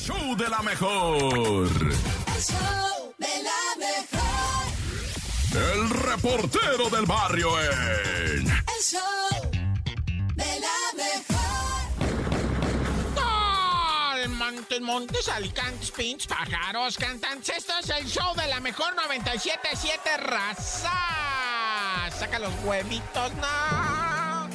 show de la mejor. El show de la mejor. El reportero del barrio en. El show de la mejor. Montes, Montes, Alicantes, Pinch, Pájaros, Cantantes. Esto es el show de la mejor 97.7 raza. Saca los huevitos, no.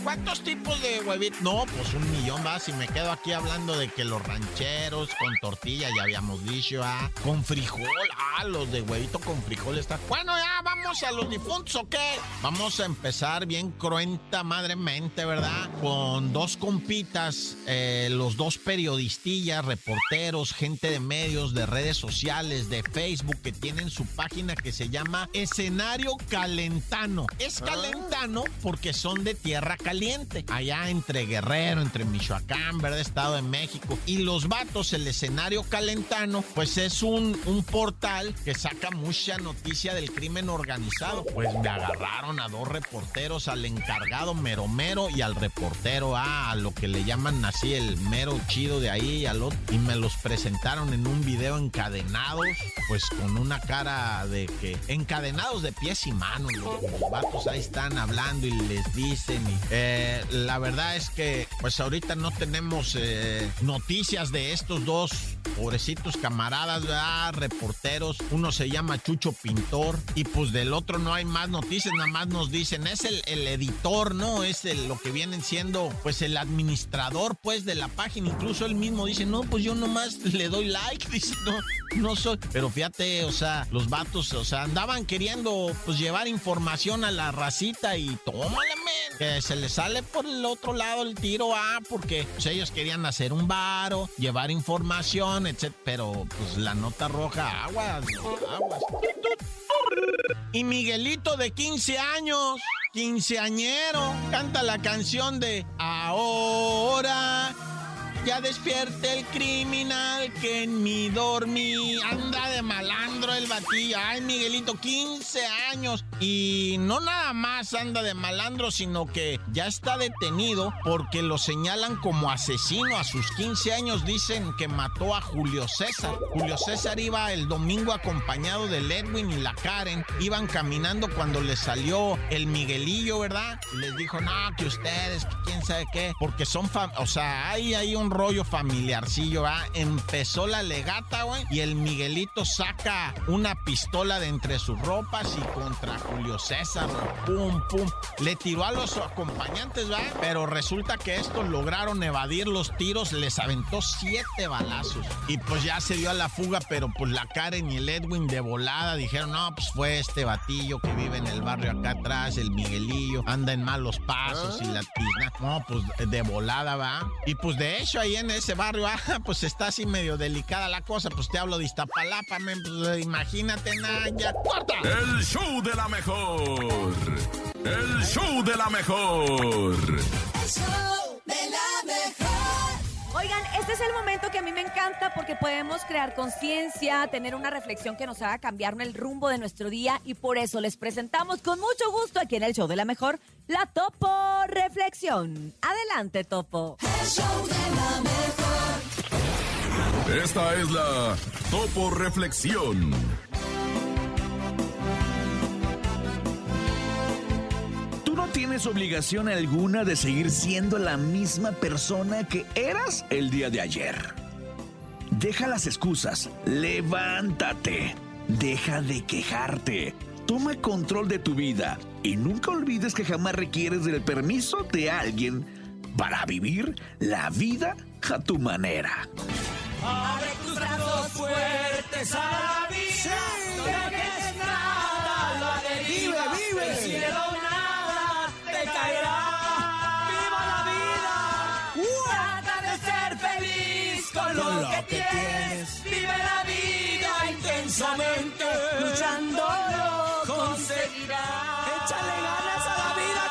¿Cuántos tipos de huevitos? No, pues un millón más. Y me quedo aquí hablando de que los rancheros con tortilla, ya habíamos dicho, ah, con frijol. Ah, los de huevito con frijol está. Bueno, ya vamos a los difuntos, ¿o qué? Vamos a empezar bien cruenta, madremente, ¿verdad? Con dos compitas, eh, los dos periodistillas, reporteros, gente de medios, de redes sociales, de Facebook, que tienen su página que se llama Escenario Calentano. Es calentano porque son de tierra caliente allá entre Guerrero, entre Michoacán, ¿verdad? Estado de México. Y los vatos, el escenario calentano, pues es un, un portal que saca mucha noticia del crimen organizado. Pues me agarraron a dos reporteros, al encargado mero mero y al reportero A, a lo que le llaman así el mero chido de ahí y al otro. Y me los presentaron en un video encadenados, pues con una cara de que encadenados de pies y manos. Los, los vatos ahí están hablando y les dicen y, eh, la verdad es que pues ahorita no tenemos eh, noticias de estos dos pobrecitos camaradas, ¿verdad? reporteros. Uno se llama Chucho Pintor y pues del otro no hay más noticias, nada más nos dicen, es el, el editor, ¿no? Es el, lo que vienen siendo pues el administrador pues de la página. Incluso él mismo dice, no, pues yo nomás le doy like, dice, no, no soy. Pero fíjate, o sea, los vatos, o sea, andaban queriendo pues llevar información a la racita y tómala, que se les sale por el otro lado el tiro, ah, porque pues, ellos querían hacer un varo, llevar información, etc. Pero pues la nota roja, aguas, aguas. Y Miguelito de 15 años, quinceañero, canta la canción de Ahora ya despierte el criminal que en mi dormí. Anda de malandro el batillo. Ay, Miguelito, 15 años. Y no nada más anda de malandro, sino que ya está detenido porque lo señalan como asesino. A sus 15 años dicen que mató a Julio César. Julio César iba el domingo acompañado de Edwin y la Karen. Iban caminando cuando le salió el Miguelillo, ¿verdad? Les dijo, no, que ustedes, quién sabe qué. Porque son, fam o sea, hay ahí un rollo familiarcillo, ¿va? Empezó la legata, güey, y el Miguelito saca una pistola de entre sus ropas y contra Julio César, pum, pum. Le tiró a los acompañantes, ¿va? Pero resulta que estos lograron evadir los tiros, les aventó siete balazos. Y pues ya se dio a la fuga, pero pues la Karen y el Edwin de volada dijeron, no, pues fue este batillo que vive en el barrio acá atrás, el Miguelillo, anda en malos pasos y la tina. No, pues de volada, ¿va? Y pues de hecho ahí en ese barrio, ah, pues está así medio delicada la cosa, pues te hablo de Iztapalapa, men, pues, imagínate, nada, ya corta. El show de la mejor. El show de la mejor. El show de la mejor. Oigan, este es el momento que a mí me encanta porque podemos crear conciencia, tener una reflexión que nos haga cambiar el rumbo de nuestro día y por eso les presentamos con mucho gusto aquí en el show de la mejor la Topo Reflexión. Adelante, Topo. El show de la mejor. Esta es la Topo Reflexión. Tienes obligación alguna de seguir siendo la misma persona que eras el día de ayer. Deja las excusas, levántate, deja de quejarte, toma control de tu vida y nunca olvides que jamás requieres del permiso de alguien para vivir la vida a tu manera. Abre tus brazos fuertes a la vida. Lo, que, tienes. Vive la vida intensamente. Luchando lo conseguirás. Échale ganas a la vida,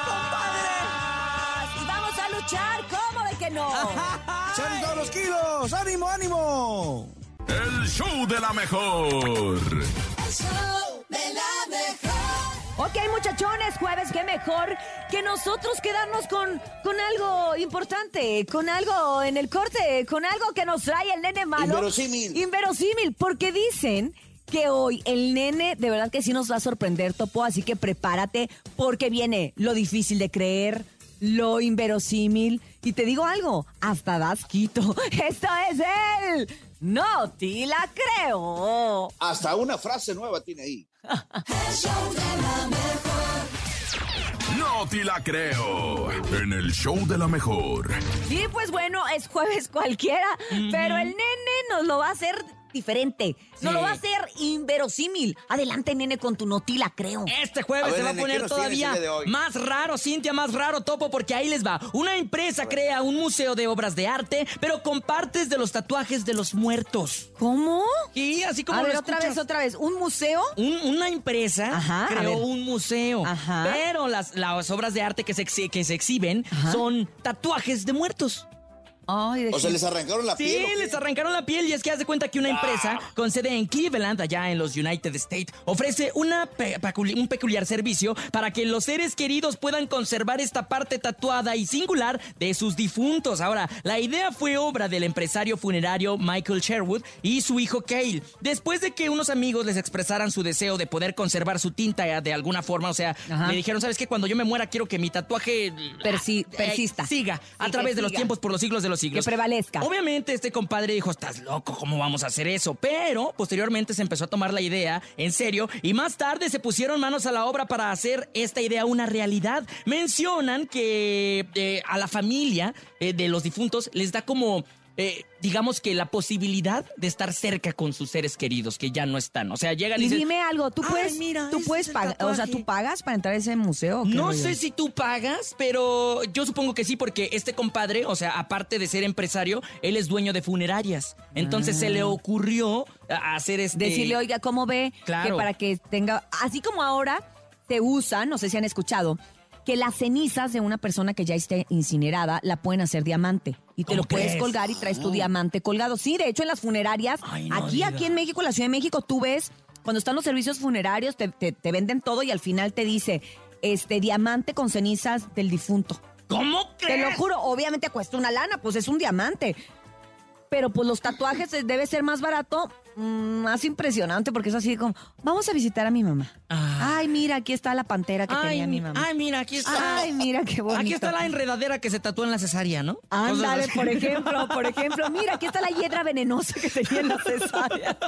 Y vamos a luchar, ¿cómo de que no? ¡Son todos los kilos! ¡Ánimo, ánimo! El show de la mejor. El show de la mejor. Ok, muchachones, jueves, qué mejor que nosotros quedarnos con, con algo importante, con algo en el corte, con algo que nos trae el nene malo. Inverosímil. Inverosímil, porque dicen que hoy el nene de verdad que sí nos va a sorprender, Topo, así que prepárate porque viene lo difícil de creer, lo inverosímil. Y te digo algo, hasta das quito. Esto es él. No te la creo. Hasta una frase nueva tiene ahí. El show de la mejor. No te la creo. En el show de la mejor. Sí, pues bueno, es jueves cualquiera, pero el nene nos lo va a hacer diferente. Nos lo va a hacer inverosímil. Adelante, nene, con tu notila, creo. Este jueves ver, se va a nene, ¿qué poner todavía más raro, Cintia, más raro, Topo, porque ahí les va. Una empresa crea un museo de obras de arte, pero con partes de los tatuajes de los muertos. ¿Cómo? Y así como A lo ver, otra vez, otra vez. ¿Un museo? Un- una empresa Ajá, creó un museo, Ajá. pero las, las obras de arte que se, que se exhiben Ajá. son tatuajes de muertos. Ay, de O sea, les arrancaron la Sí, piel. ¿o qué? les arrancaron la piel y es que haz de cuenta que una empresa con sede en Cleveland, allá en los United States, ofrece una pe- peculi- un peculiar servicio para que los seres queridos puedan conservar esta parte tatuada y singular de sus difuntos. Ahora, la idea fue obra del empresario funerario Michael Sherwood y su hijo Cale. Después de que unos amigos les expresaran su deseo de poder conservar su tinta de alguna forma, o sea, Ajá. le dijeron, ¿sabes qué? Cuando yo me muera quiero que mi tatuaje Persi- eh, persista. siga a Sí, través de los tiempos por los siglos de los que siglos. prevalezca. Obviamente este compadre dijo, estás loco, ¿cómo vamos a hacer eso? Pero posteriormente se empezó a tomar la idea en serio y más tarde se pusieron manos a la obra para hacer esta idea una realidad. Mencionan que eh, a la familia eh, de los difuntos les da como... eh, digamos que la posibilidad de estar cerca con sus seres queridos que ya no están. O sea, llegan y, Y dicen, dime algo, ¿tú "Ay, puedes, mira, tú puedes pagar, o sea, tatuaje". ¿tú pagas para entrar a ese museo? No rollo? sé si tú pagas, pero yo supongo que sí, porque este compadre, o sea, aparte de ser empresario, él es dueño de funerarias. Entonces se le ocurrió a- hacer este. Ah. Decirle, oiga, ¿cómo ve? Claro. Que para que tenga, así como ahora se usa, no sé si han escuchado, que las cenizas de una persona que ya esté incinerada la pueden hacer diamante. Y te ¿Cómo lo puedes crees? colgar y traes tu diamante colgado. Sí, de hecho en las funerarias, Ay, no aquí, diga. aquí en México, en la Ciudad de México, tú ves, cuando están los servicios funerarios, te, te- te venden todo y al final te dice, este, diamante con cenizas del difunto. ¿Cómo Te crees? lo juro, obviamente cuesta una lana, pues es un diamante. Pero pues los tatuajes eh, debe ser más barato, más impresionante, porque es así como, vamos a visitar a mi mamá. Ah. Ay, mira, aquí está la pantera que Ay, tenía mi mamá. ay, mira, aquí está. Ay, mira qué bonito. Aquí está la enredadera que se tatuó en la cesárea, ¿no? Ándale, por ejemplo, por ejemplo, mira, aquí está la hiedra venenosa que tenía en la cesárea.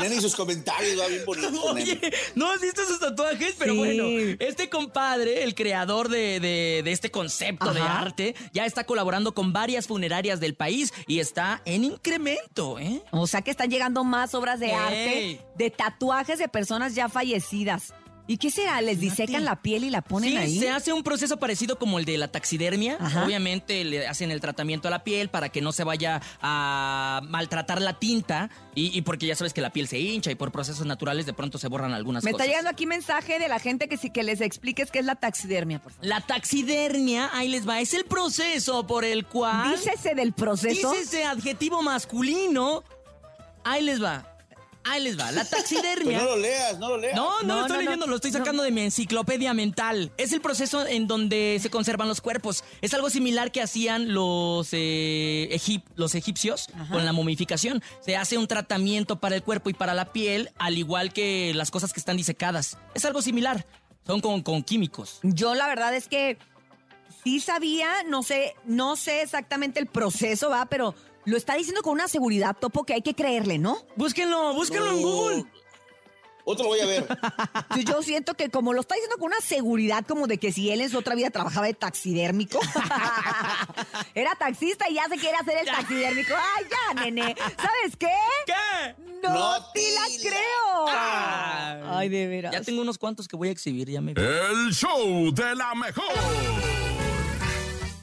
Nene y sus comentarios, va bien bonito. Oye, ¿no has visto esos tatuajes? Pero Sí. bueno, este compadre, el creador de, de- de este concepto de arte, ya está colaborando con varias funerarias del país y está en incremento, ¿eh? O sea que están llegando más obras de arte, de tatuajes de personas ya fallecidas. ¿Y qué será? ¿Les disecan la piel y la ponen sí, ahí? se hace un proceso parecido como el de la taxidermia. Ajá. Obviamente le hacen el tratamiento a la piel para que no se vaya a maltratar la tinta y, y porque ya sabes que la piel se hincha y por procesos naturales de pronto se borran algunas Me cosas. está llegando aquí mensaje de la gente que sí que les expliques qué es la taxidermia, por favor. La taxidermia, ahí les va, es el proceso por el cual... Dícese del proceso. Dice ese adjetivo masculino. Ahí les va. Ahí les va. La Pues taxidermia. no lo leas, no lo leas. No, no, No, lo estoy no, no. leyendo, lo estoy sacando de mi enciclopedia mental. Es el proceso en donde se conservan los cuerpos. Es algo similar que hacían los, eh, egip- los egipcios con la momificación. Se hace un tratamiento para el cuerpo y para la piel, al igual que las cosas que están disecadas. Es algo similar. Son con, con químicos. Yo la verdad es que sí sabía, no sé, no sé exactamente el proceso, va, pero lo está diciendo con una seguridad, Topo, que hay que creerle, ¿no? Búsquenlo, búsquenlo en. Google. Otro lo voy a ver. Yo siento que como lo está diciendo con una seguridad como de que si él en su otra vida trabajaba de taxidérmico, era taxista y ya se quiere hacer el taxidérmico. ¡Ay, ya, nene! ¿Sabes qué? ¿Qué? ¡No, No te la creo! Ay, de veras. Ya tengo unos cuantos que voy a exhibir, ya me El show de la mejor.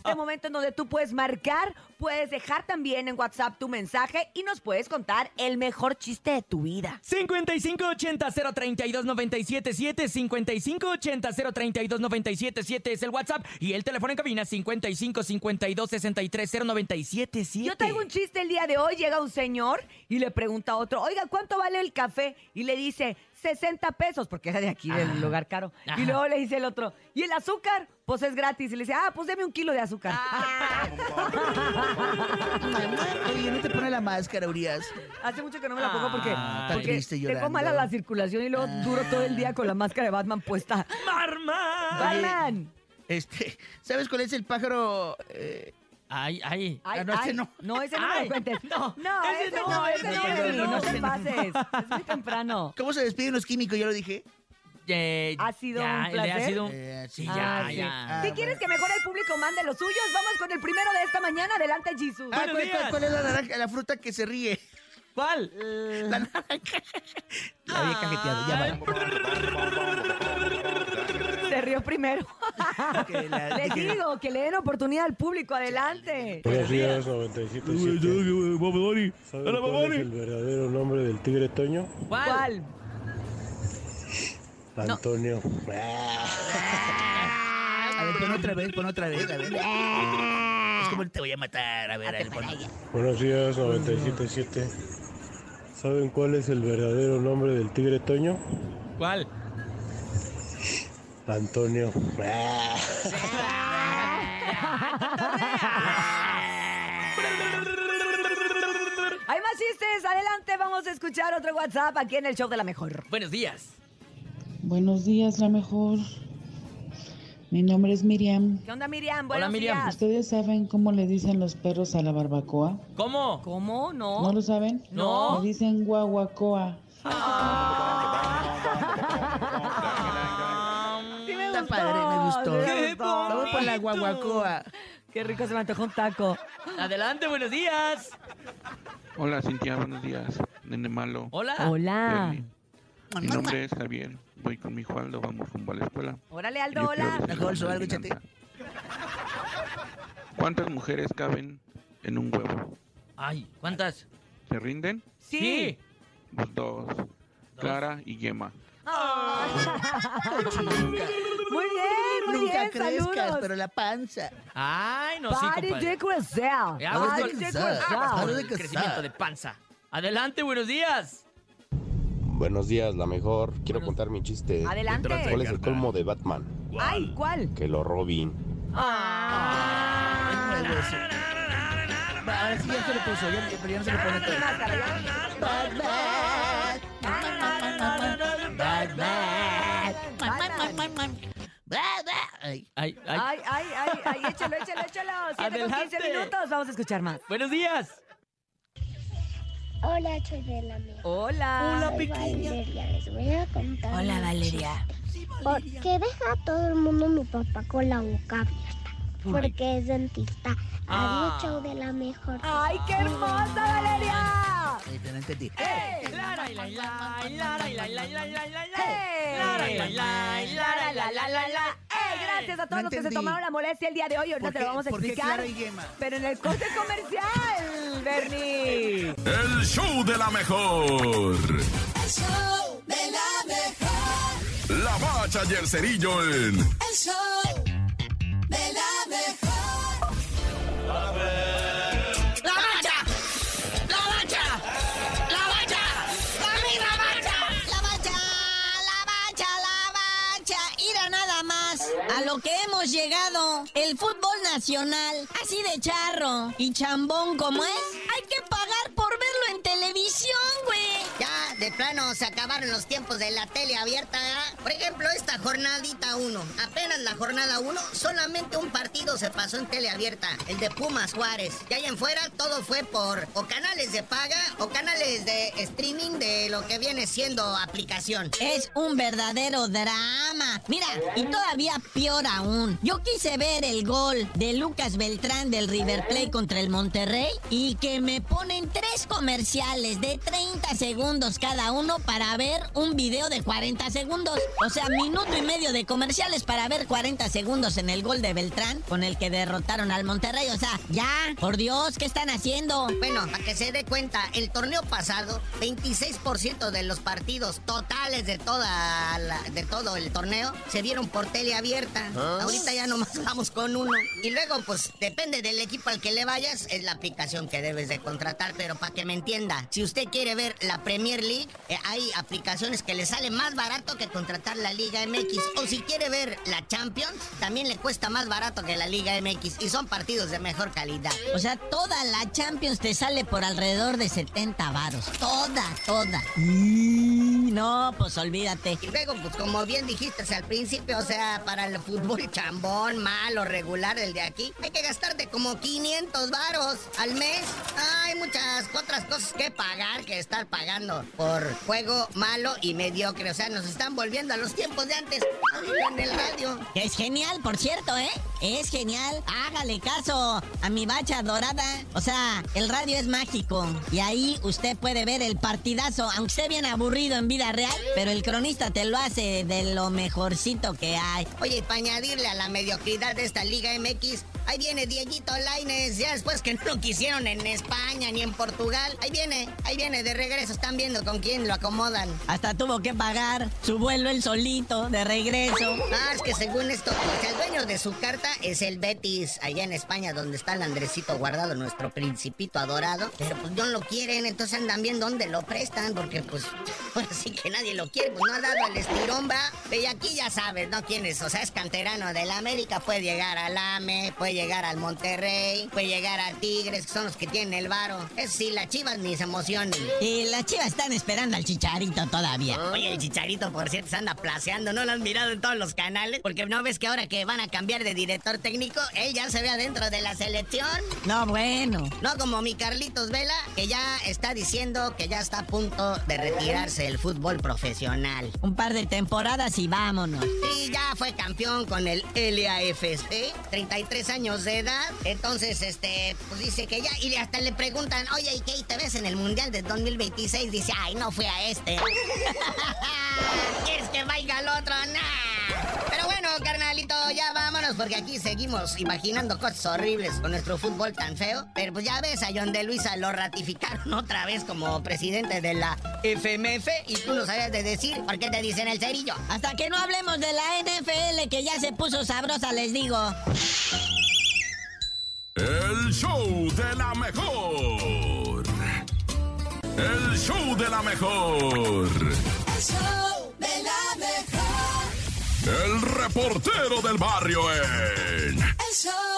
Este momento en donde tú puedes marcar, puedes dejar también en WhatsApp tu mensaje y nos puedes contar el mejor chiste de tu vida. 5580-032-977, 5580-032-977 es el WhatsApp y el teléfono en cabina 5552-630977. Yo traigo un chiste el día de hoy. Llega un señor y le pregunta a otro, oiga, ¿cuánto vale el café? Y le dice, 60 pesos, porque era de aquí, del lugar caro. Ajá. Y luego le dice el otro, ¿y el azúcar? Pues es gratis. Y le dice, ah, pues deme un kilo de azúcar. Oye, no te pone la máscara, Urias. Hace mucho que no me la pongo porque, Ah, porque triste tengo mala la circulación y luego duro todo el día con la máscara de Batman puesta. ¡Marman! ¡Batman! Este, ¿sabes cuál es el pájaro? eh, Ay, ay. Ay, Ah, no, ese ay, no. No, ese no me Ay, lo cuentes. no, no, ese ese no, no, ese ese no, no, Bernie, no, no ese te pases. Es muy temprano. ¿Cómo se despiden los químicos? Ya lo dije. Eh, ¿Ha sido ya, un placer? Ha sido un... Eh, Sí, Ah, ya, sí. ya. Si quieres que mejor el público mande los suyos, vamos con el primero de esta mañana. Adelante, Jesus. Ah, ¿cuál, cuál- cuál es la naranja, la fruta que se ríe? ¿Cuál? La naranja. La había cajeteado, ya Ay. Se rió primero. va. Que la- Les que- digo que le den oportunidad al público. Adelante. Buenos días, 97.7. ¿Saben cuál es el verdadero nombre del tigre Toño? ¿Cuál? ¿Cuál? Antonio. A ver, pon otra vez, pon otra vez, a ver. Es como te voy a matar, a ver, a ver, pon. Buenos días, 97.7. ¿Saben cuál es el verdadero nombre del tigre Toño? ¿Cuál? Antonio. Hay más chistes. Adelante, vamos a escuchar otro WhatsApp aquí en el show de la mejor. Buenos días. Buenos días, la mejor. Mi nombre es Miriam. ¿Qué onda, Miriam? Buenos Miriam. días. ¿Ustedes saben cómo le dicen los perros a la barbacoa? ¿Cómo? ¿Cómo? No. ¿No lo saben? No. Le dicen guaguacoa. Me Está padre, me gustó. ¡Qué. Vamos por la guaguacoa. Qué rico se me antojó un taco. Adelante, buenos días. Hola Cintia, buenos días. Nene malo. Hola. Hola. Bernie. Mi nombre es Javier. Voy con mi hijo Aldo, vamos rumbo a la escuela. Órale, Aldo, yo quiero hola. decirle Mejor, una Suárez, adivinanza. ¿Cuántas mujeres caben en un huevo? Ay, ¿cuántas? ¿Se rinden? Sí. Pues dos. Clara y Yema. Muy bien, muy Nunca bien, crezcas, saludos. pero la panza. Ay, no, sí, Pare compadre. de crecer. Ya, Pare pues, de ah, crecer. Aguas con Pare de el crezar. crecimiento de panza. Adelante, buenos días. Buenos días, la mejor. Quiero contar mi chiste. Adelante. ¿Cuál es el colmo de Batman? Ay, ¿cuál? Que lo Robin. Ah. Va, Ahora sí ya se lo puso, ya, pero ya no se lo pone todo. Ay. Ay, ay. Ay, ay, ay, ay, échalo, échalo, échalo. Siete con 15 Adelante. minutos, vamos a escuchar más. Buenos días. Hola, soy de la mejor. Hola. Soy Valeria, les voy a contar. Hola, un Valeria. chiste. ¿Por qué deja a todo el mundo mi papá con la boca abierta? Porque es dentista. Ah. Adiós, show de la mejor. ¡Ay, qué hermosa, Valeria! Ay, te no entendí. La, la, la, la, la, la, la, la, la, la, la, la. ¡Hey! La, la, la, la, la, la, la, la, la. Gracias a todos No los que se tomaron la molestia el día de hoy. Ahorita ¿Por te lo vamos a por qué explicar. Clara y Yema? Pero en el corte comercial, Bernie. El show de la mejor. El show de la mejor. La bacha y el cerillo en El show lo que hemos llegado. El fútbol nacional, así de charro y chambón como es, hay que pagar por verlo en televisión, güey. De plano, se acabaron los tiempos de la tele abierta. ¿verdad? Por ejemplo, esta jornadita 1. Apenas la jornada 1, solamente un partido se pasó en tele abierta. El de Pumas Juárez. Y ahí en fuera todo fue por o canales de paga o canales de streaming de lo que viene siendo aplicación. Es un verdadero drama. Mira, y todavía peor aún. Yo quise ver el gol de Lucas Beltrán del River Plate contra el Monterrey y que me ponen tres comerciales de 30 segundos cada uno para ver un video de 40 segundos. O sea, minuto y medio de comerciales para ver 40 segundos en el gol de Beltrán con el que derrotaron al Monterrey. O sea, ya, por Dios, ¿qué están haciendo? Bueno, para que se dé cuenta, el torneo pasado, 26% de los partidos totales de toda la- de todo el torneo se vieron por tele abierta. Ahorita ya nomás vamos con uno. Y luego, pues, depende del equipo al que le vayas, es la aplicación que debes de contratar. Pero para que me entienda, si usted quiere ver la Premier League, eh, hay aplicaciones que le sale más barato que contratar la Liga MX. O si quiere ver la Champions, también le cuesta más barato que la Liga MX. Y son partidos de mejor calidad. O sea, toda la Champions te sale por alrededor de 70 varos. Toda, toda. Mm, no, pues olvídate. Y luego, pues como bien dijiste al principio, o sea, para el fútbol chambón, malo, regular, el de aquí, hay que gastarte como 500 varos al mes. Hay muchas otras cosas que pagar que estar pagando por juego malo y mediocre. O sea, nos están volviendo a los tiempos de antes en el radio. Es genial, por cierto, ¿eh? Es genial. Hágale caso a mi bacha dorada. O sea, el radio es mágico. Y ahí usted puede ver el partidazo, aunque esté bien aburrido en vida real, pero el cronista te lo hace de lo mejorcito que hay. Oye, para añadirle a la mediocridad de esta Liga MX, ahí viene Dieguito Laines, ya después que no lo quisieron en España ni en Portugal. Ahí viene, ahí viene de regreso, están viendo con quién lo acomodan. Hasta tuvo que pagar su vuelo el solito de regreso. Ah, es que según esto, el dueño de su carta es el Betis, allá en España, donde está el Andresito guardado, nuestro principito adorado. Pero pues no lo quieren, entonces andan viendo dónde lo prestan, porque pues, pues sí que nadie lo quiere, pues no ha dado el estirón. Y aquí ya sabes, ¿no? ¿Quién es? O sea, es canterano del América, puede llegar al AME, puede llegar al Monterrey, puede llegar a Tigres, que son los que tienen el varo. Es si las chivas ni se emocionen. Y las chivas están esperando al chicharito todavía. Oye, el chicharito, por cierto, se anda placeando, ¿no lo han mirado en todos los canales? Porque no ves que ahora que van a cambiar de director técnico, él ya se ve adentro de la selección. No, bueno. No como mi Carlitos Vela, que ya está diciendo que ya está a punto de retirarse del fútbol profesional. Un par de temporadas y vámonos. Sí, ya fue campeón con el LAFC, 33 años de edad. Entonces, este, pues dice que ya, y hasta le preguntan, oye, ¿y qué te ves en el Mundial de 2026? Dice, ay, no fui a este. ¿Quieres que vaya al otro? Nah. Pero bueno, carnalito, ya vámonos, porque aquí seguimos imaginando cosas horribles con nuestro fútbol tan feo. Pero pues ya ves, a John de Luisa lo ratificaron otra vez como presidente de la FMF y tú no sabías de decir por qué te dicen el cerillo. Hasta que no hablemos de la NFL, que ya se puso sabrosa, les digo. El show de la mejor. El show de la mejor. El show de la mejor. El reportero del barrio en. El show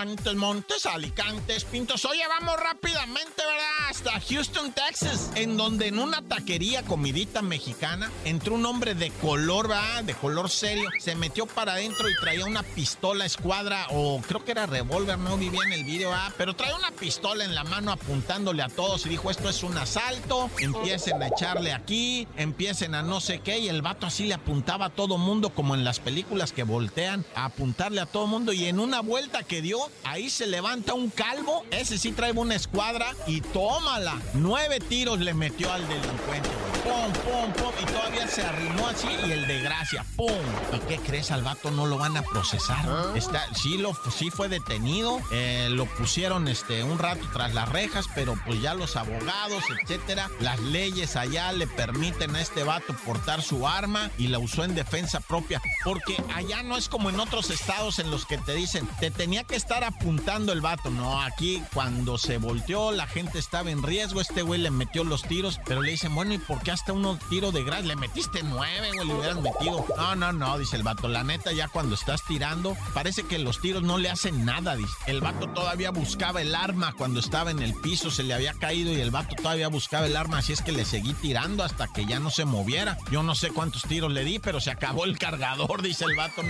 Montes, Montes, Alicantes, Pintos. Oye, vamos rápidamente, ¿verdad? Hasta Houston, Texas, en donde en una taquería, comidita mexicana, entró un hombre de color, ¿verdad? De color serio. Se metió para adentro y traía una pistola escuadra, o creo que era revólver, no vivía en el video, ¿verdad? Pero traía una pistola en la mano apuntándole a todos y dijo, esto es un asalto, empiecen a echarle aquí, empiecen a no sé qué, y el vato así le apuntaba a todo mundo, como en las películas que voltean, a apuntarle a todo mundo, y en una vuelta que dio, ahí se levanta un calvo, ese sí trae una escuadra, y tómala, nueve tiros le metió al delincuente, pum, pum, pum, y todavía se arrimó así, y el de gracia, pum. ¿Y qué crees? Al vato no lo van a procesar. Está, sí, lo, sí fue detenido, eh, lo pusieron este, un rato tras las rejas, pero pues ya los abogados, etcétera, las leyes allá le permiten a este vato portar su arma y la usó en defensa propia, porque allá no es como en otros estados en los que te dicen, te tenía que estar apuntando el vato, no, aquí cuando se volteó la gente estaba en riesgo, este güey le metió los tiros, pero le dicen, bueno, ¿y por qué hasta uno tiro de gras? Le metiste nueve, güey, le hubieras metido. No, no, no, dice el vato, la neta ya cuando estás tirando, parece que los tiros no le hacen nada, dice. El vato todavía buscaba el arma cuando estaba en el piso, se le había caído y el vato todavía buscaba el arma, así es que le seguí tirando hasta que ya no se moviera. Yo no sé cuántos tiros le di, pero se acabó el cargador, dice el vato,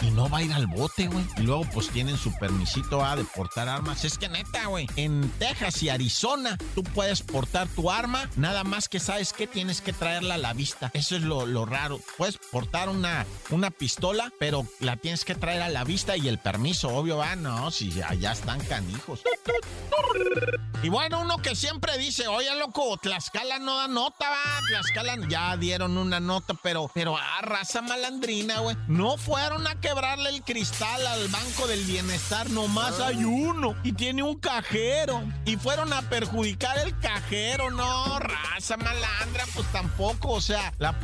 y no va a ir al bote, güey. Y luego pues tienen su permisito a de portar armas. Es que neta, güey, en Texas y Arizona tú puedes portar tu arma, nada más que sabes que tienes que traerla a la vista. Eso es lo, lo raro. Puedes portar una, una pistola, pero la tienes que traer a la vista y el permiso, obvio, va, no, si allá están canijos. Y bueno, uno que siempre dice, oye, loco, Tlaxcala no da nota, va. Tlaxcala ya dieron una nota, pero, pero, ah, raza malandrina, güey. No fueron a quebrarle el cristal al Banco del Bienestar, nomás hay uno. Y tiene un cajero. Y fueron a perjudicar el cajero, no, raza malandra. Pues tampoco, o sea, la,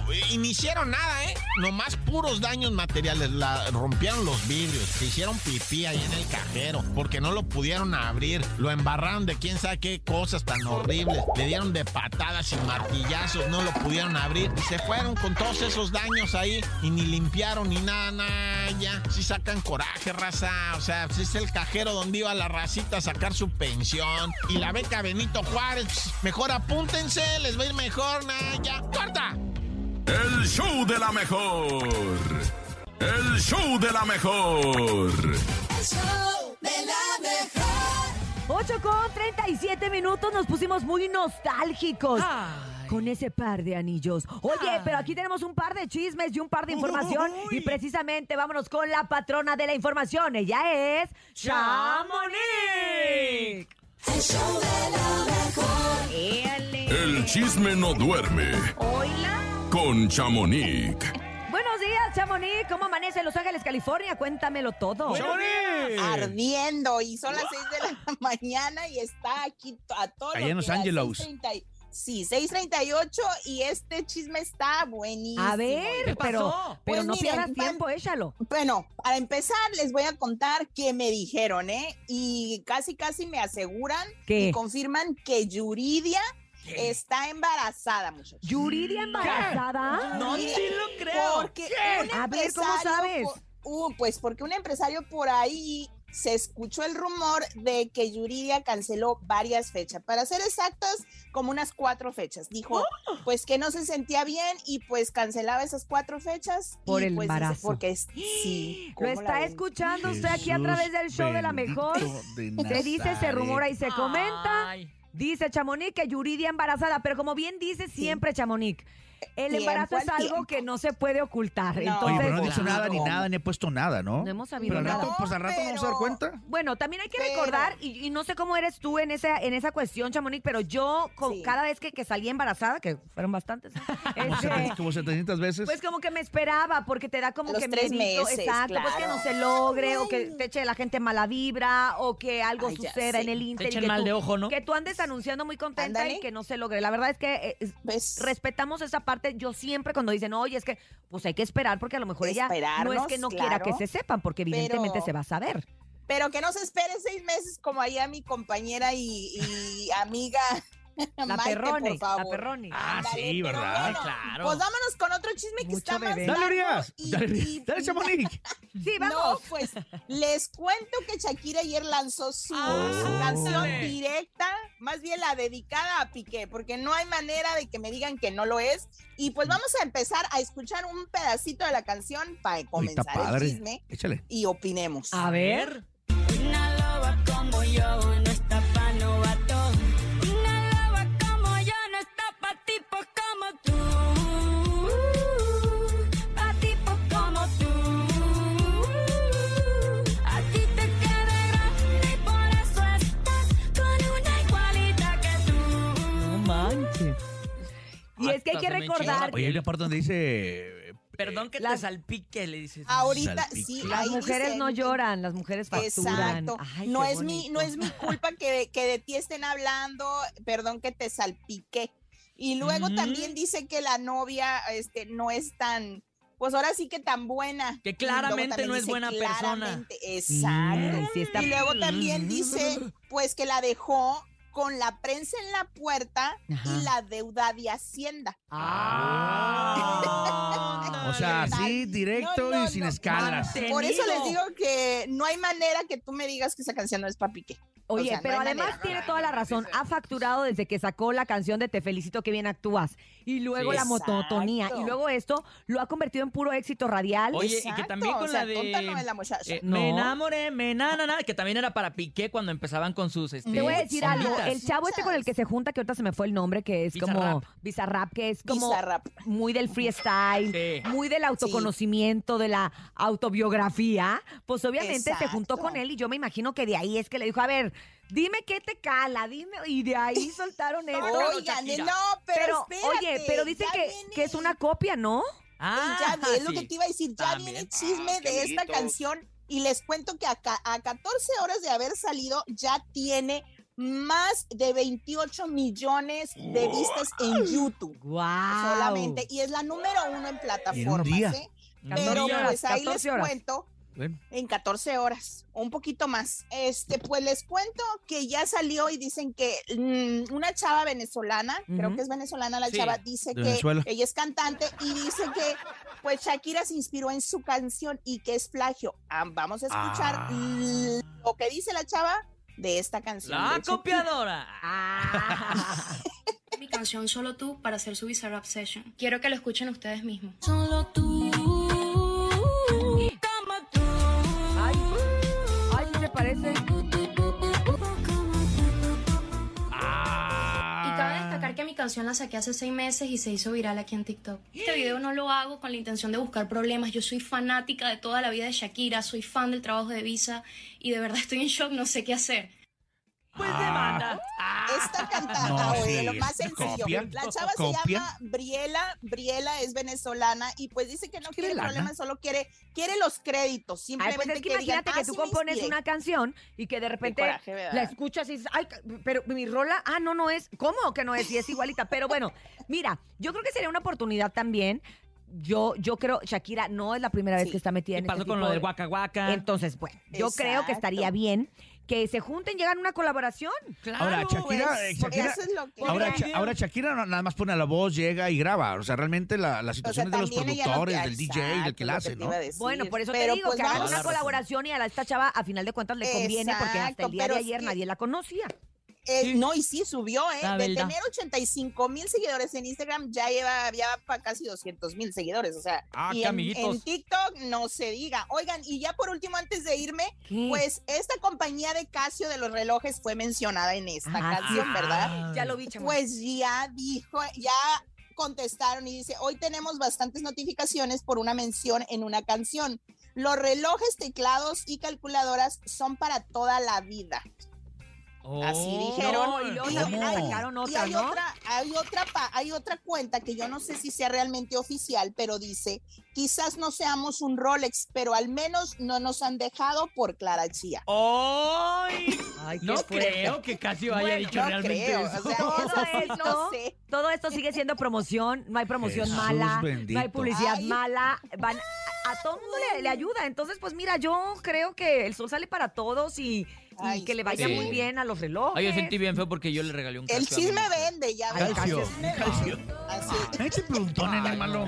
hicieron nada, ¿eh? Nomás puros daños materiales, la, rompieron los vidrios, se hicieron pipí ahí en el cajero, porque no lo pudieron abrir, lo embarraron de quién sabe qué cosas tan horribles, le dieron de patadas y martillazos, no lo pudieron abrir, y se fueron con todos esos daños ahí, y ni limpiaron ni nada, nada, ya, sí sacan coraje, raza, o sea, es el cajero donde iba la racita a sacar su pensión, y la beca Benito Juárez, mejor apúntense, les va a ir mejor, nah, ya, corta. El show de la mejor. El show de la mejor. El show de la mejor. 8 con 37 minutos nos pusimos muy nostálgicos. Con ese par de anillos. Oye, pero aquí tenemos un par de chismes y un par de información. Y precisamente vámonos con la patrona de la información. Ella es Chamonix. El show de la mejor. El chisme no duerme. Hola. Con Chamonix. Buenos días, Chamonix. ¿Cómo amanece en Los Ángeles, California? Cuéntamelo todo. Ardiendo y son las 6 de la mañana y está aquí a todo. Allá en Los Ángeles. Sí, 6:38 y este chisme está buenísimo. A ver, pero, pero Pues no miren, pierdas tiempo, échalo. Bueno, para empezar les voy a contar qué me dijeron, ¿eh? Y casi casi me aseguran ¿Qué? y confirman que Yuridia está embarazada, muchachos. ¿Yuridia embarazada? No te lo creo. Porque un A ver, ¿cómo sabes? por- uh, pues porque un empresario por ahí se escuchó el rumor de que Yuridia canceló varias fechas. Para ser exactas, como unas cuatro fechas. Dijo, ¡Oh! pues que no se sentía bien y pues cancelaba esas cuatro fechas. Por y, el pues, dice, embarazo. Porque es, sí. Lo ¿cómo la está escuchando usted aquí a través del show de la mejor. Se dice, se rumora y se comenta. Ay. Dice Chamonix que Yuridia embarazada, pero como bien dice siempre Chamonix, el embarazo es al algo tiempo. que no se puede ocultar. No. Entonces, Oye, pero no he dicho Claro. nada ni nada, ni he puesto nada, ¿no? No hemos sabido Pero al nada. rato, pues al rato vamos a dar pero- cuenta. Bueno, también hay que Pero- recordar, y, y no sé cómo eres tú en esa, en esa cuestión, Chamonix, pero yo co- Sí. cada vez que, que salí embarazada, que fueron bastantes, Como este, 700 como 700 veces. pues como que me esperaba, porque te da como Los que tres meses, exacto, pues que no se logre, o que te eche la gente mala vibra, o que algo Ay, suceda en el Te y echen que mal tú- de ojo, ¿no? Que tú andes anunciando muy contenta y que no se logre. La verdad es que eh, es- Pues, respetamos esa parte. Yo siempre cuando dicen, oye, es que pues hay que esperar porque a lo mejor ella no es que no quiera que se sepan, porque evidentemente Pero- se va a saber. pero que no se espere seis meses como allá mi compañera y, y amiga. La Maite, perrone, por favor. la perrone. Ah, sí, pero ¿verdad? bueno, Claro. Pues vámonos con otro chisme que Mucho está más bebé. Dale, Urias. y- Dale, y- dale, Chamonix. Sí, No, vamos. pues les cuento que Shakira ayer lanzó su, Ah, su canción ándale. directa, más bien la dedicada a Piqué, porque no hay manera de que me digan que no lo es. Y pues vamos a empezar a escuchar un pedacito de la canción para Uy, está comenzar el padre. chisme Échale. y opinemos. A ver. Una loba como yo que hay que recordar Oye, hay una parte donde dice. eh, Perdón que te salpique, le dices. Ahorita Salpique. sí, las ahí mujeres no lloran, las mujeres facturan. Exacto. Ay, no es mi, no es mi culpa que, que de ti estén hablando, perdón que te salpiqué. Y luego Mm. también dice que la novia este, no es tan, pues ahora sí que tan buena. Que claramente no es dice buena persona. claramente, Exacto. Mm, sí Y luego también dice, pues que la dejó con la prensa en la puerta Ajá. y la deuda de Hacienda. O sea, así, directo No, no, y sin no. escalas. Por eso les digo que no hay manera que tú me digas que esa canción no es para Piqué. Oye, O sea, no pero además manera. tiene toda la razón. Ha facturado desde que sacó la canción de Te felicito que bien actúas. Y luego Sí. la monotonía. Y luego esto lo ha convertido en puro éxito radial. Oye, y que también con o sea, la de. tonta no es la muchacha. eh, No. Me enamoré, me na, na, na, que también era para Piqué cuando empezaban con sus. Este, Te voy a decir algo. El chavo este con el que se junta, que ahorita se me fue el nombre, que es como Bizarrap. Bizarrap, que es como Bizarrap. muy del freestyle, Sí. muy del autoconocimiento, de la autobiografía, pues obviamente se juntó Exacto. con él y yo me imagino que de ahí es que le dijo, a ver, dime qué te cala, dime, y de ahí soltaron esto. Oigan, no, pero, Pero, oye, espérate, pero dicen ya que, viene- que es una copia, ¿no? Ah, ya, es lo que te iba a decir, ya También. viene chisme Ah, qué de esta amiguitos. canción y les cuento que a, ca- a 14 horas de haber salido ya tiene más de 28 millones de vistas en YouTube. Wow. Solamente. Y es la número uno en plataformas. día. ¿eh? 14 Pero pues ahí les 14 horas. cuento. Bueno. En 14 horas, un poquito más. Este, pues les cuento que ya salió y dicen que mm, una chava venezolana, creo que es venezolana la Sí, chava, dice que Venezuela. ella es cantante y dice que pues Shakira se inspiró en su canción y que es plagio. Ah, vamos a escuchar Ah. lo que dice la chava de esta canción. La copiadora. Mi canción Solo tú para hacer su Bizarrap Session. Quiero que lo escuchen ustedes mismos. Solo tú, canción la saqué hace seis meses y se hizo viral aquí en TikTok. Este video no lo hago con la intención de buscar problemas. Yo soy fanática de toda la vida de Shakira, soy fan del trabajo de Visa y de verdad estoy en shock, no sé qué hacer. Pues demanda. Esta cantante, No, oye, sí, lo más sencillo. La chava se llama Briela, Briela es venezolana y pues dice que no quiere lana? problemas, solo quiere, quiere los créditos, Ay, simplemente pues es que que digan, imagínate que "Ah, tú sí compones inspiré". una canción y que de repente la escuchas y dices, ay, pero mi rola, ah, no, no es. ¿Cómo que no es? Y es igualita. Pero bueno, mira, yo creo que sería una oportunidad también. Yo, yo creo, Shakira no es la primera vez que está metida Y en pasó este con tipo lo de- del Waka Waka. Entonces, bueno, yo creo que estaría bien que se junten, llegan a una colaboración. Ahora, Shakira, eh, Shakira- eso es lo que- ahora, ahora Shakira no- nada más pone la voz, llega y graba. O sea, realmente la, la situación es de los también ella no- productores, del DJ, del que la lo hace, te ¿no? iba a decir. Bueno, por eso Pero, te digo pues, que hagan vamos- una colaboración y a esta chava, a final de cuentas, le conviene porque hasta el día de ayer nadie la conocía. Eh, No, y sí subió, ¿eh? La De verdad. tener 85 mil seguidores en Instagram, ya lleva, ya para casi 200 mil seguidores. O sea, Ah, y qué en, amiguitos. en TikTok no se diga. Oigan, y ya por último, antes de irme, ¿Qué? pues esta compañía de Casio de los relojes fue mencionada en esta Ah, canción. ¿verdad? Ya lo vi, chamo. Pues ya dijo, ya contestaron y dice, hoy tenemos bastantes notificaciones por una mención en una canción. Los relojes, teclados y calculadoras son para toda la vida. Así Oh, dijeron. no, y luego Y también hay- sacaron y otra, hay ¿no? otra, hay otra, pa- hay otra cuenta que yo no sé si sea realmente oficial, pero dice, quizás no seamos un Rolex, pero al menos no nos han dejado por Clara Chía. ¡Ay! No fuerte. creo que Casio haya Bueno, dicho no realmente creo, eso. o sea, todo esto, no sé. todo esto sigue siendo promoción, no hay promoción Jesús mala, bendito. no hay publicidad Ay. mala, van a, a todo el mundo le, le ayuda, entonces pues mira, yo creo que el sol sale para todos y, y que le pues vaya sí. muy bien a los relojes. Ay, yo sentí bien feo porque yo le regalé un El a mi chisme vende, ya ves. Calcio, El calcio. vende. Así. Este preguntón en el malo.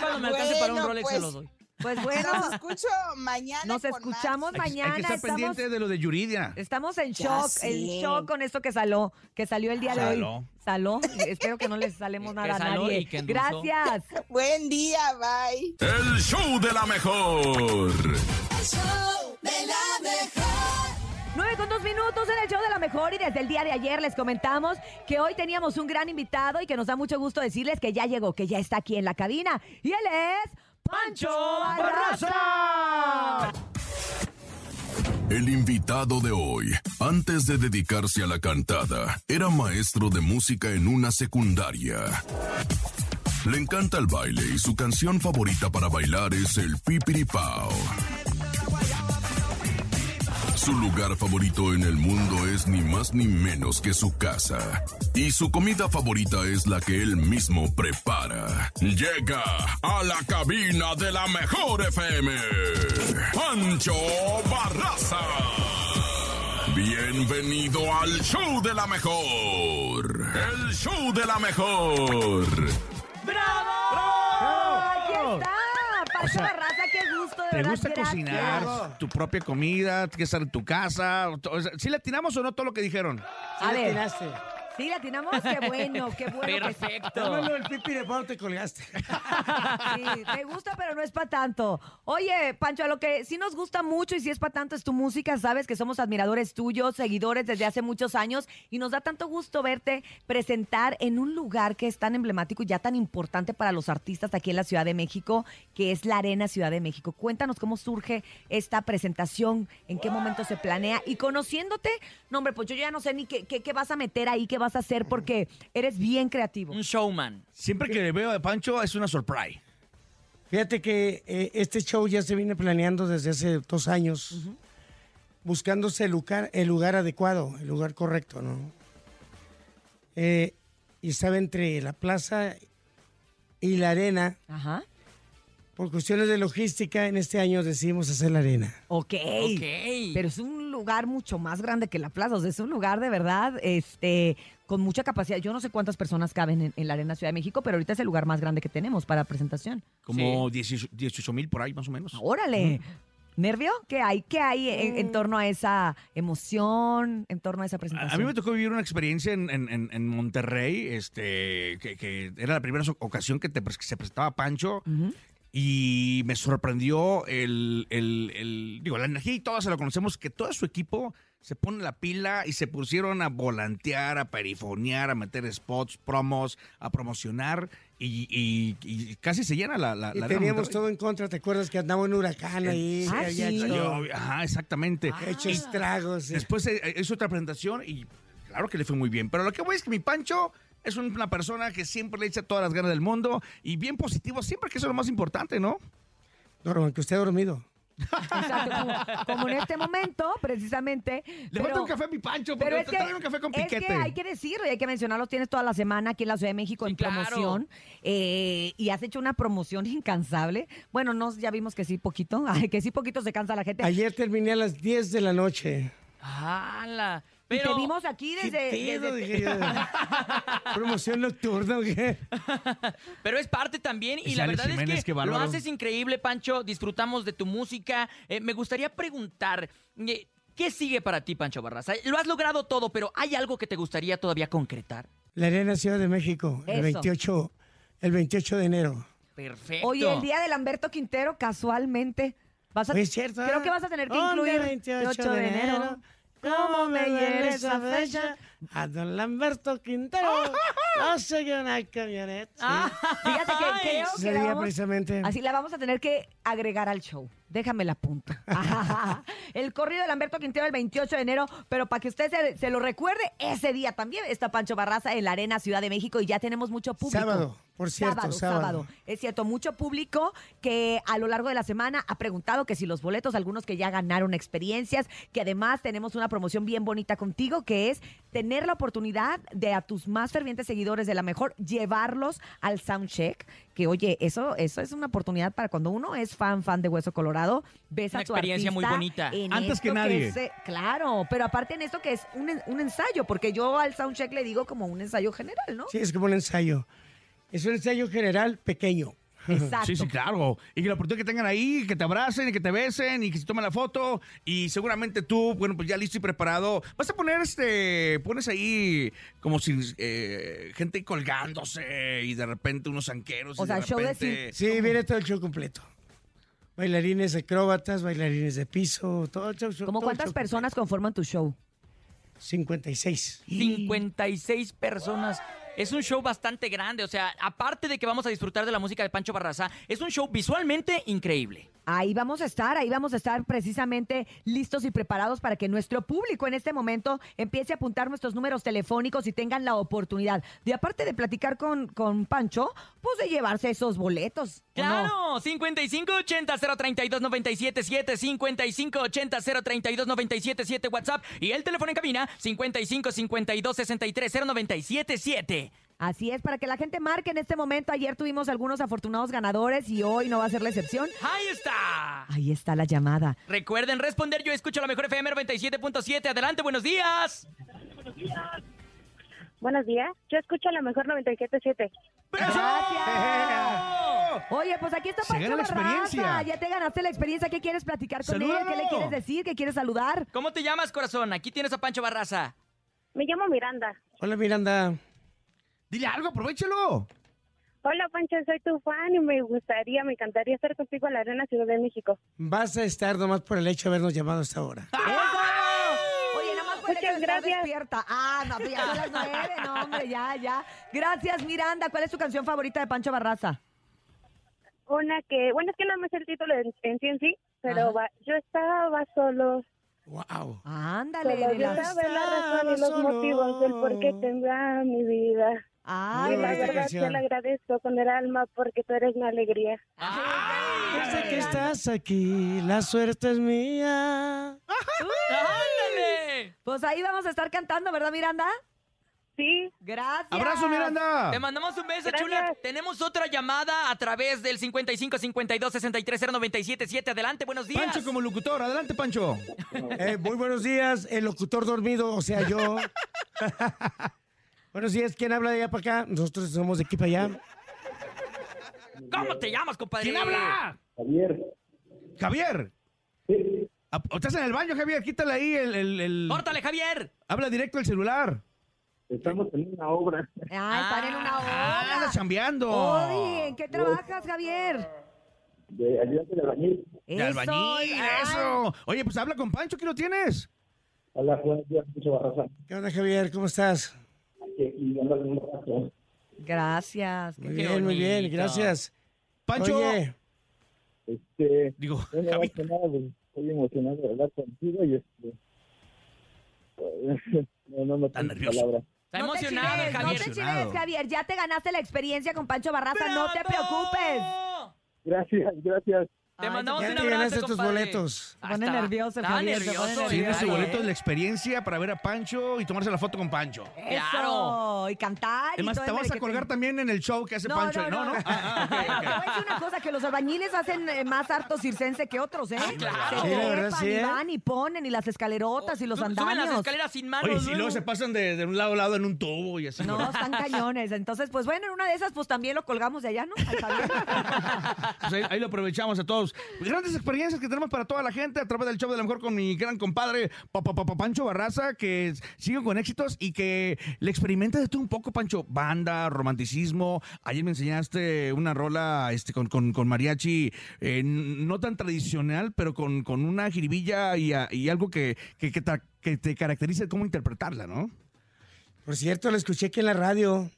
Cuando me alcance para un Rolex se pues, lo doy. Pues bueno, Nos escucho mañana. nos escuchamos más. Hay, hay mañana, que estar estamos, pendiente de lo de Yuridia. estamos en Ya shock, sé. en shock con esto que salió, que salió el día de hoy. Saló. Saló, espero que no les salemos Que nada a nadie. y que endulzó. Gracias. Buen día, bye. El show de la mejor. El show de la mejor. 9 con 2 minutos en el show de la mejor y desde el día de ayer les comentamos que hoy teníamos un gran invitado y que nos da mucho gusto decirles que ya llegó, que ya está aquí en la cabina y él es Pancho Barraza. El invitado de hoy, antes de dedicarse a la cantada, era maestro de música en una secundaria. Le encanta el baile y su canción favorita para bailar es el Pipiripao. Su lugar favorito en el mundo es ni más ni menos que su casa. Y su comida favorita es la que él mismo prepara. Llega a la cabina de la mejor FM. Pancho Barraza. Bienvenido al show de la mejor. El show de la mejor. Está, Pancho O sea, Barraza, qué gusto, de ¿Te verdad. gusta gracias. cocinar tu propia comida? ¿Quieres estar en tu casa? O sea, ¿Sí le atinamos o no todo lo que dijeron? A ver, ¿sí la atinamos? Qué bueno, qué bueno. Perfecto. el pipi de pavo te colgaste. Sí, me gusta, pero no es para tanto. Oye, Pancho, a lo que sí nos gusta mucho y sí es para tanto es tu música. Sabes que somos admiradores tuyos, seguidores desde hace muchos años y nos da tanto gusto verte presentar en un lugar que es tan emblemático y ya tan importante para los artistas aquí en la Ciudad de México, que es la Arena Ciudad de México. Cuéntanos cómo surge esta presentación, en qué momento se planea y conociéndote, no, hombre, pues yo ya no sé ni qué, qué, qué vas a meter ahí, qué vas a hacer porque eres bien creativo. Un showman. Siempre que le veo a Pancho es una surprise. Fíjate que eh, este show ya se viene planeando desde hace dos años. buscándose el lugar, el lugar adecuado, el lugar correcto, ¿no? Eh, y estaba entre la plaza y la arena. Ajá. Por cuestiones de logística, en este año decidimos hacer la arena. Ok. Pero es un lugar mucho más grande que la plaza. O sea, es un lugar de verdad este, con mucha capacidad. Yo no sé cuántas personas caben en, en la Arena Ciudad de México, pero ahorita es el lugar más grande que tenemos para presentación. Como 18 mil por ahí, más o menos. ¡Órale! ¿Nervio? ¿Qué hay? ¿Qué hay en, en torno a esa emoción, en torno a esa presentación? a mí me tocó vivir una experiencia en, en- en- en Monterrey, este, que, que era la primera ocasión que, te, que se presentaba Pancho. Y me sorprendió el, el- el- digo, la energía y todo se lo conocemos, que todo su equipo se pone la pila y se pusieron a volantear, a perifonear, a meter spots, promos, a promocionar y, y- y casi se llena la, la, Y la arena teníamos todo en contra, ¿te acuerdas que andaba un huracán ahí? Ah, sí. hecho- ajá, exactamente. ha hecho estragos. Después eh, hizo otra presentación y claro que le fue muy bien. Pero lo que voy es que mi Pancho es un- una persona que siempre le echa todas las ganas del mundo y bien positivo, siempre que eso es lo más importante, ¿no? Norman, que usted ha dormido. Exacto, como, como en este momento, precisamente. Le falta un café a mi Pancho, porque pero es te que, trae un café con es piquete. que hay que decirlo y hay que mencionarlo. Tienes toda la semana aquí en la Ciudad de México en claro. promoción eh, y has hecho una promoción incansable. Bueno, no, ya vimos que sí, poquito. Ay, que sí, poquito se cansa la gente. Ayer terminé a las 10 de la noche. ¡Hala! Y Pero, te vimos aquí desde. ¿Qué pedo? desde- Dije yo. Promoción nocturna, ¿o qué? pero es parte también y la Alex verdad Jiménez, es que lo haces increíble, Pancho. Disfrutamos de tu música. Eh, me gustaría preguntar, eh, ¿qué sigue para ti, Pancho Barraza? Lo has logrado todo, pero ¿hay algo que te gustaría todavía concretar? La Arena Ciudad de México, el Eso. 28, el 28 de enero. Perfecto. Oye, el día de Lamberto Quintero, casualmente. Vas a, es cierto, Creo que vas a tener que ¿Dónde incluir 28 de enero? ¿Cómo me hiere esa fecha? A don Lamberto Quintero. No soy una camioneta. Ah, fíjate que creo que la vamos- precisamente. así la vamos a tener que agregar al show. Déjame la punto. el corrido de Lamberto Quintero el 28 de enero, pero para que usted se, se lo recuerde, ese día también está Pancho Barraza en la Arena Ciudad de México y ya tenemos mucho público. Sábado, por cierto, sábado. Es cierto, mucho público que a lo largo de la semana ha preguntado que si los boletos, algunos que ya ganaron experiencias, que además tenemos una promoción bien bonita contigo, que es tener la oportunidad de a tus más fervientes seguidores de la mejor llevarlos al soundcheck. Que oye, eso, eso es una oportunidad para cuando uno es fan, fan de Hueso Colorado, ves Una a tu experiencia muy bonita. en Antes que nadie. es, eh, claro, pero aparte en esto que es un, en- un ensayo, porque yo al soundcheck le digo como un ensayo general, ¿no? Sí, es como un ensayo. Es un ensayo general pequeño. Exacto. Sí, sí, claro. Y que la oportunidad que tengan ahí, que te abracen y que te besen y que se tomen la foto. Y seguramente tú, bueno, pues ya listo y preparado. Vas a poner este, pones ahí como si eh, gente colgándose y de repente unos zanqueros. O y sea, de show de repente... Sí, viene todo el show completo. Bailarines acróbatas, bailarines de piso, todo el show. ¿Cómo todo cuántas show personas conforman tu show? completo. 56. 56 personas. Es un show bastante grande, o sea, aparte de que vamos a disfrutar de la música de Pancho Barraza, es un show visualmente increíble. Ahí vamos a estar, ahí vamos a estar precisamente listos y preparados para que nuestro público en este momento empiece a apuntar nuestros números telefónicos y tengan la oportunidad de, aparte de platicar con, con Pancho, pues de llevarse esos boletos. ¿o no? Claro, 5580-032-977, 5580-032-977 WhatsApp y el teléfono en cabina 5552-630977. Así es, para que la gente marque en este momento. Ayer tuvimos algunos afortunados ganadores y hoy no va a ser la excepción. Ahí está. Ahí está la llamada. Recuerden responder, yo escucho la mejor FM 97.7. Adelante, buenos días. Buenos días, yo escucho la mejor 97.7. ¡Gracias! Oye, pues aquí está Se Pancho gana la Barraza. experiencia. Ya te ganaste la experiencia. ¿Qué quieres platicar con él? ¿Qué le quieres decir? ¿Qué quieres saludar? ¿Cómo te llamas, corazón? Aquí tienes a Pancho Barraza. Me llamo Miranda. Hola, Miranda. Dile algo, aprovechalo. Hola Pancho, soy tu fan y me gustaría, me encantaría estar contigo en la Arena Ciudad de México. Vas a estar nomás por el hecho de habernos llamado hasta ahora. Oye, nada más por el hecho de Muchas gracias. despierta. Ah, no, pues ya son las nueve. No, hombre, ya, ya. Gracias, Miranda. ¿Cuál es tu canción favorita de Pancho Barraza? Una que, bueno, es que no me sé el título en, en sí en sí, pero va- yo estaba solo. Wow. Ándale. Solo de Dios la- sabe la razón y los motivos del por qué tendrá mi vida. Ay, y la verdad canción. te la agradezco con el alma porque tú eres mi alegría. Yo sé que estás aquí, la suerte es mía. ¡Ándale! Pues ahí vamos a estar cantando, ¿verdad, Miranda? Sí. Gracias. ¡Abrazo, Miranda! Te mandamos un beso, Gracias. chula. Tenemos otra llamada a través del 55 52 63 097 7. Adelante, buenos días. Pancho como locutor. Adelante, Pancho. Eh, muy buenos días, el locutor dormido, o sea, yo. buenos días, ¿quién habla de allá para acá? Nosotros somos de aquí para allá. ¿Cómo te llamas, compadre? ¿Quién habla? Javier. Javier. Ah, ¿Estás en el baño, Javier? Quítale ahí el... el, el- ¡Córtale, Javier! Habla directo el celular. Estamos en una obra. Ah, están en una Ah, obra. anda chambeando. Oye, ¿en qué trabajas, Javier? De ayudante de albañil. De albañil, ay. eso. Oye, pues habla con Pancho, ¿qué lo tienes? Hola, buenos días, mucho Barraza. ¿Qué onda, Javier? ¿Cómo estás? Aquí, ando en un rato. Gracias. Muy bien, muy bien, bonito. gracias. Pancho. Oye, Este, Digo, bueno, que nada, pues, estoy emocionado de hablar contigo y este... No, no, no Tan tengo nervioso. palabras. Está no te emocionado, el No Javier. te chives, Emocionado. Javier. Ya te ganaste la experiencia con Pancho Barraza. No te preocupes. Gracias, gracias. Te Ay, mandamos ya un te abrazo, ganaste tus compadre. boletos. Se pone nervioso el está Javier, se pone nervioso. nervioso. Tiene su boleto de la experiencia para ver a Pancho y tomarse la foto con Pancho. Eso. Y cantar. y Además, todo te el vas a merequetengue. colgar también en el show que hace No, Pancho. no, no. Ah, ah, ok, Te voy a ok. decir una cosa, que los albañiles hacen eh, más harto circense que otros, ¿eh? claro. Se Sí, la verdad, trepan sí, y ¿eh? van y ponen y las escalerotas y los Su- Suben las andamios. escaleras sin manos. Oye, si luego se pasan de, de un lado a lado en un tubo y así. No, están cañones. Entonces, pues bueno, en una de esas, pues también lo colgamos de allá, ¿no? Al Javier. Pues ahí, ahí lo aprovechamos a todos. Grandes experiencias que tenemos para toda la gente a través del show de la mejor con mi gran compadre Pa- Pa- Pa- Pa- Pancho Barraza, que sigue con éxitos y que le experimenta de todo un poco, Pancho. Banda, romanticismo. Ayer me enseñaste una rola este, con, con- con mariachi, eh, no tan tradicional, pero con, con una jiribilla y, algo que, que, que ta- que te caracteriza cómo interpretarla, ¿no? Por cierto, lo escuché aquí en la radio.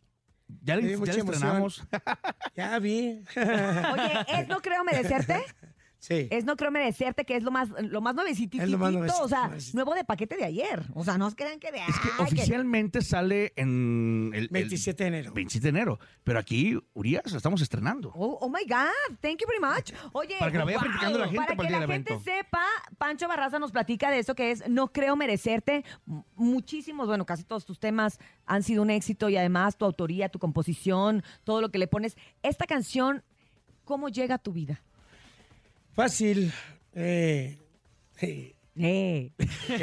Ya le, ya le estrenamos. Ya vi. Oye, ¿es No Creo Merecerte? Sí. Es No Creo Merecerte, que es lo más, lo más nuevecito, Es lo más nuevecito, o sea, nuevecito. nuevo de paquete de ayer. O sea, no crean que de... Es que ay, oficialmente sale en el, el 27 de enero. 27 de enero. Pero aquí, Urias, la estamos estrenando. Oh, oh my God, thank you very much. Oye, Para que la vaya wow. practicando la gente para para el que día la gente evento. sepa, Pancho Barraza nos platica de eso que es No creo merecerte. Muchísimos, bueno, casi todos tus temas han sido un éxito y además tu autoría, tu composición, todo lo que le pones. Esta canción, ¿cómo llega a tu vida? Fácil. Eh, eh, Eh, qué,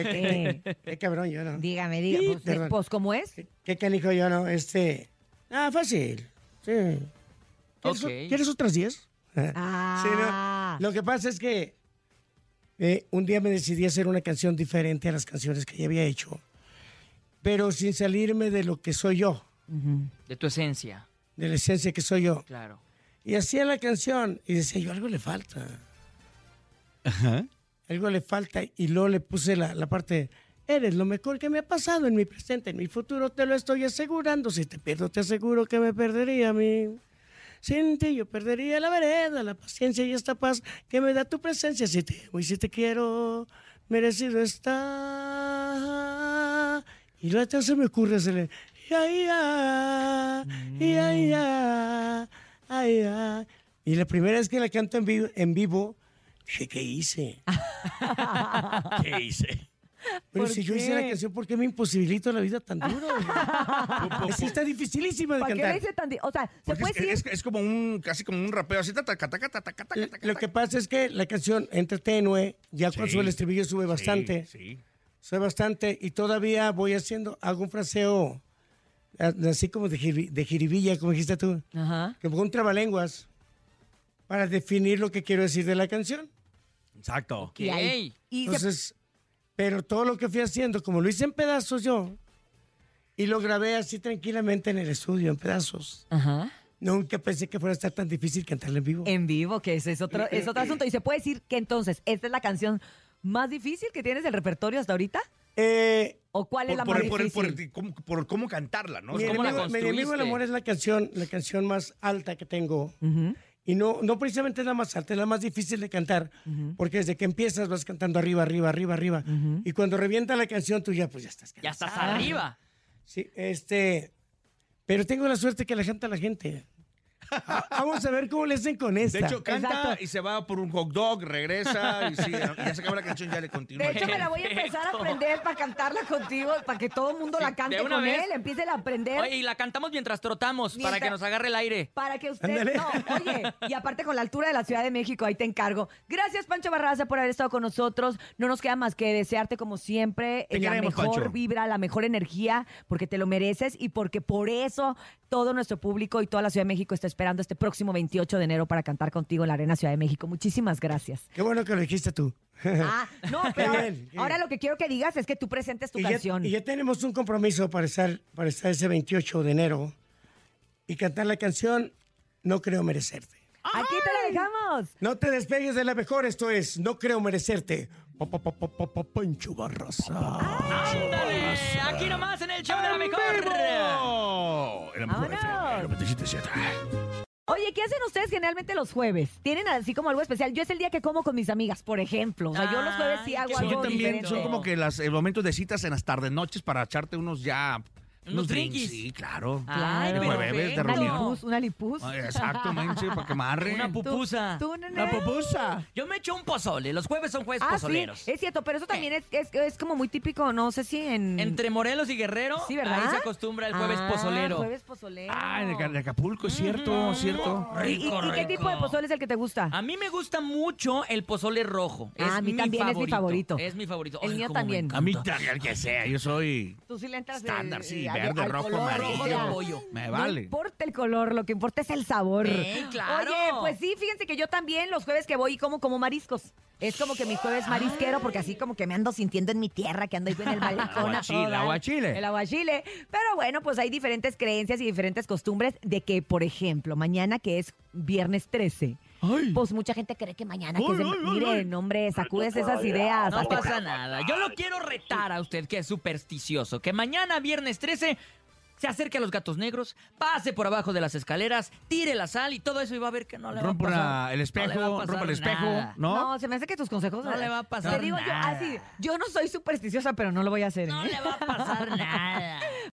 qué- qué cabrón yo, ¿no? dígame, dígame, Sí, pues, pues, ¿cómo es? ¿Qué, qué canijo yo, no? Este. Ah, fácil. Sí. ¿Quieres, Ok. ¿quieres otras 10? Ah, Sí, no. Lo que pasa es que eh, un día me decidí hacer una canción diferente a las canciones que ya había hecho, pero sin salirme de lo que soy yo, De tu esencia. de la esencia que soy yo. Claro. Y hacía la canción y decía yo, algo le falta. Algo le falta. Y luego le puse la, la parte, eres lo mejor que me ha pasado en mi presente, en mi futuro te lo estoy asegurando. Si te pierdo, te aseguro que me perdería a mí. Sin ti yo perdería la vereda, la paciencia y esta paz que me da tu presencia. Si te amo y si te quiero, merecido está. Y luego se me ocurre hacerle, ya, ya, ya, ya, ya. Y la primera vez que la canto en vivo dije, ¿qué hice? ¿Qué hice? Pero ¿Por si yo hice la qué? canción, ¿por qué me imposibilito la vida tan duro? es está dificilísima de ¿Para qué le cantar. hice tan... di- O sea, ¿se Porque puede es, decir? es- es como un, casi como un rapeo así, taca, taca, taca, Lo que pasa es que la canción entre tenue, ya cuando Sí. sube el estribillo sube bastante. Sí, Sube bastante y todavía voy haciendo, hago un fraseo así como de, jiri- de jiribilla, como dijiste tú. Ajá. Que pongo un trabalenguas para definir lo que quiero decir de la canción. Exacto. Ok. Y ahí- y se- Entonces, pero todo lo que fui haciendo, como lo hice en pedazos yo, y lo grabé así tranquilamente en el estudio, en pedazos. Ajá. Nunca pensé que fuera a estar tan difícil cantarla en vivo. En vivo, que ese es otro, es otro asunto. Y se puede decir que entonces, ¿esta es la canción más difícil que tienes del repertorio hasta ahorita? Eh, ¿O cuál es Por, la por- más por- difícil? por- cómo, por cómo cantarla, ¿no? mi, Es como la enemigo, mi enemigo el construiste? amor es la canción, la canción más alta que tengo. Ujú. Y no, no precisamente es la más alta, es la más difícil de cantar, porque desde que empiezas vas cantando arriba, arriba, arriba, arriba. Y cuando revienta la canción, tú ya, pues ya estás Ya estás cansado. arriba. Sí, este. Pero tengo la suerte que la canta la gente. Ah, Vamos a ver cómo le hacen con esta. De hecho, canta Exacto. y se va por un hot dog, regresa y sí, ya se acaba la canción, ya le continúa. De hecho, me la voy a empezar a aprender para cantarla contigo, para que todo el mundo la cante de una con vez. él, empiece a aprender. Oye, y la cantamos mientras trotamos, para que nos agarre el aire. Para que usted. No, oye, y aparte con la altura de la Ciudad de México, ahí te encargo. Gracias, Pancho Barraza, por haber estado con nosotros. No nos queda más que desearte, como siempre, Te la queremos, mejor Pancho. vibra, la mejor energía, porque te lo mereces y porque por eso todo nuestro público y toda la Ciudad de México está esperando este próximo 28 de enero para cantar contigo en la Arena Ciudad de México. Muchísimas gracias. Qué bueno que lo dijiste tú. Ah, no, pero ahora, lo que quiero que digas es que tú presentes tu y, ya, canción. y ya tenemos un compromiso para estar, para estar ese 28 de enero y cantar la canción No creo merecerte. Aquí te la dejamos. No te despegues de la mejor, esto es No creo merecerte. Pa, pa, pa, pa, pa, pa, Pancho Barraza. ¡Ándale! Aquí nomás en el show de la mejor. Mejor Vámonos. FM 97.7. Oye, ¿qué hacen ustedes generalmente los jueves? ¿Tienen así como algo especial? Yo es el día que como con mis amigas, por ejemplo. O sea, yo los jueves sí hago Sí, algo yo también diferente. son como que las, el momento de citas en las tardes noches para echarte unos ya Unos drinkies. Sí, claro. Ay, de perfecto. jueves, de Una reunión. lipus, una lipus. Ay, Exactamente, para que amarre. Una pupusa. ¿Tú? La pupusa. Yo me echo un pozole. Los jueves son jueves Ah, pozoleros. sí, es cierto, pero eso también es, es, es como muy típico, no sé si en... Entre Morelos y Guerrero, Sí, ¿verdad? ahí se acostumbra el jueves Ah, pozolero. jueves pozolero. Ah, en el- de Acapulco, es cierto, cierto. ¿Y, y- y qué tipo de pozole es el que te gusta? A mí me gusta mucho el pozole rojo. Ah, Es a mí mi también es mi favorito. favorito. Es mi favorito. El Ay, mío cómo me también. A mí también, el que sea, yo soy Tú sí le entras de- estándar, sí, de- verde, al rojo, color, amarillo. sea, pollo. Me No vale. importa el color, lo que importa es el sabor. Eh, claro. Oye, pues sí, fíjense que yo también los jueves que voy como como mariscos. Es como que mi jueves marisquero, porque así como que me ando sintiendo en mi tierra, que ando ahí en el todo dar. aguachile. El aguachile. Pero bueno, pues hay diferentes creencias y diferentes costumbres de que, por ejemplo, mañana que es viernes 13, pues mucha gente cree que mañana que. Ay, ay, Miren, hombre, sacudes esas ideas. No pasa nada. Yo lo quiero retar a usted, que es supersticioso. Que mañana, viernes 13, se acerque a los gatos negros, pase por abajo de las escaleras, tire la sal y todo eso y va a ver que no le va a Rompa pasar. el No espejo, pasar rompa el espejo, nada. ¿no? No, se me hace que tus consejos No le va a pasar Te digo yo nada. así, yo no soy supersticiosa, pero no lo voy a hacer. No ¿eh? le va a pasar nada.